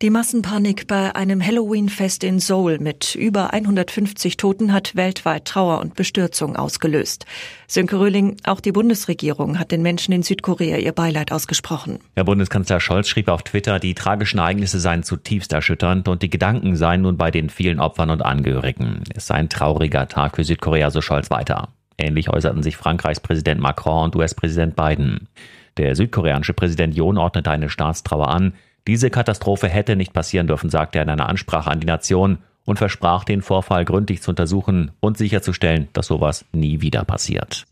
Die Massenpanik bei einem Halloween-Fest in Seoul mit über 150 Toten hat weltweit Trauer und Bestürzung ausgelöst. Sönke Röhling, auch die Bundesregierung hat den Menschen in Südkorea ihr Beileid ausgesprochen. Herr Bundeskanzler Scholz schrieb auf Twitter, die tragischen Ereignisse seien zutiefst erschütternd und die Gedanken seien nun bei den vielen Opfern und Angehörigen. Es sei ein trauriger Tag für Südkorea, so Scholz weiter. Ähnlich äußerten sich Frankreichs Präsident Macron und US-Präsident Biden. Der südkoreanische Präsident Yoon ordnete eine Staatstrauer an. Diese Katastrophe hätte nicht passieren dürfen, sagte er in einer Ansprache an die Nation und versprach, den Vorfall gründlich zu untersuchen und sicherzustellen, dass sowas nie wieder passiert.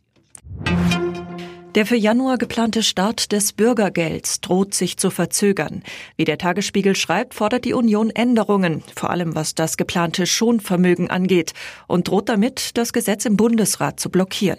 Der für Januar geplante Start des Bürgergelds droht sich zu verzögern. Wie der Tagesspiegel schreibt, fordert die Union Änderungen, vor allem was das geplante Schonvermögen angeht, und droht damit, das Gesetz im Bundesrat zu blockieren.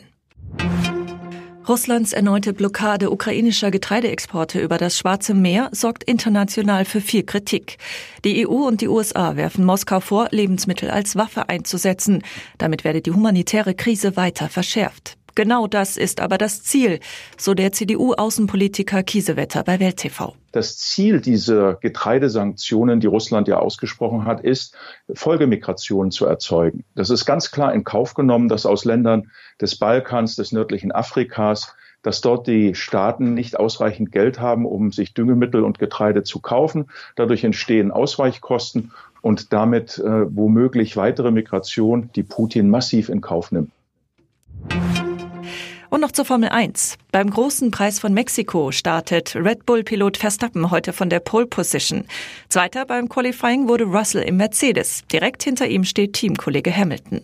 Russlands erneute Blockade ukrainischer Getreideexporte über das Schwarze Meer sorgt international für viel Kritik. Die EU und die USA werfen Moskau vor, Lebensmittel als Waffe einzusetzen. Damit werde die humanitäre Krise weiter verschärft. Genau das ist aber das Ziel, so der CDU-Außenpolitiker Kiesewetter bei Welt TV. Das Ziel dieser Getreidesanktionen, die Russland ja ausgesprochen hat, ist, Folgemigrationen zu erzeugen. Das ist ganz klar in Kauf genommen, dass aus Ländern des Balkans, des nördlichen Afrikas, dass dort die Staaten nicht ausreichend Geld haben, um sich Düngemittel und Getreide zu kaufen. Dadurch entstehen Ausweichkosten und damit äh, womöglich weitere Migration, die Putin massiv in Kauf nimmt. Und noch zur Formel 1. Beim großen Preis von Mexiko startet Red Bull-Pilot Verstappen heute von der Pole Position. Zweiter beim Qualifying wurde Russell im Mercedes. Direkt hinter ihm steht Teamkollege Hamilton.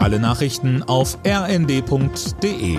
Alle Nachrichten auf rnd.de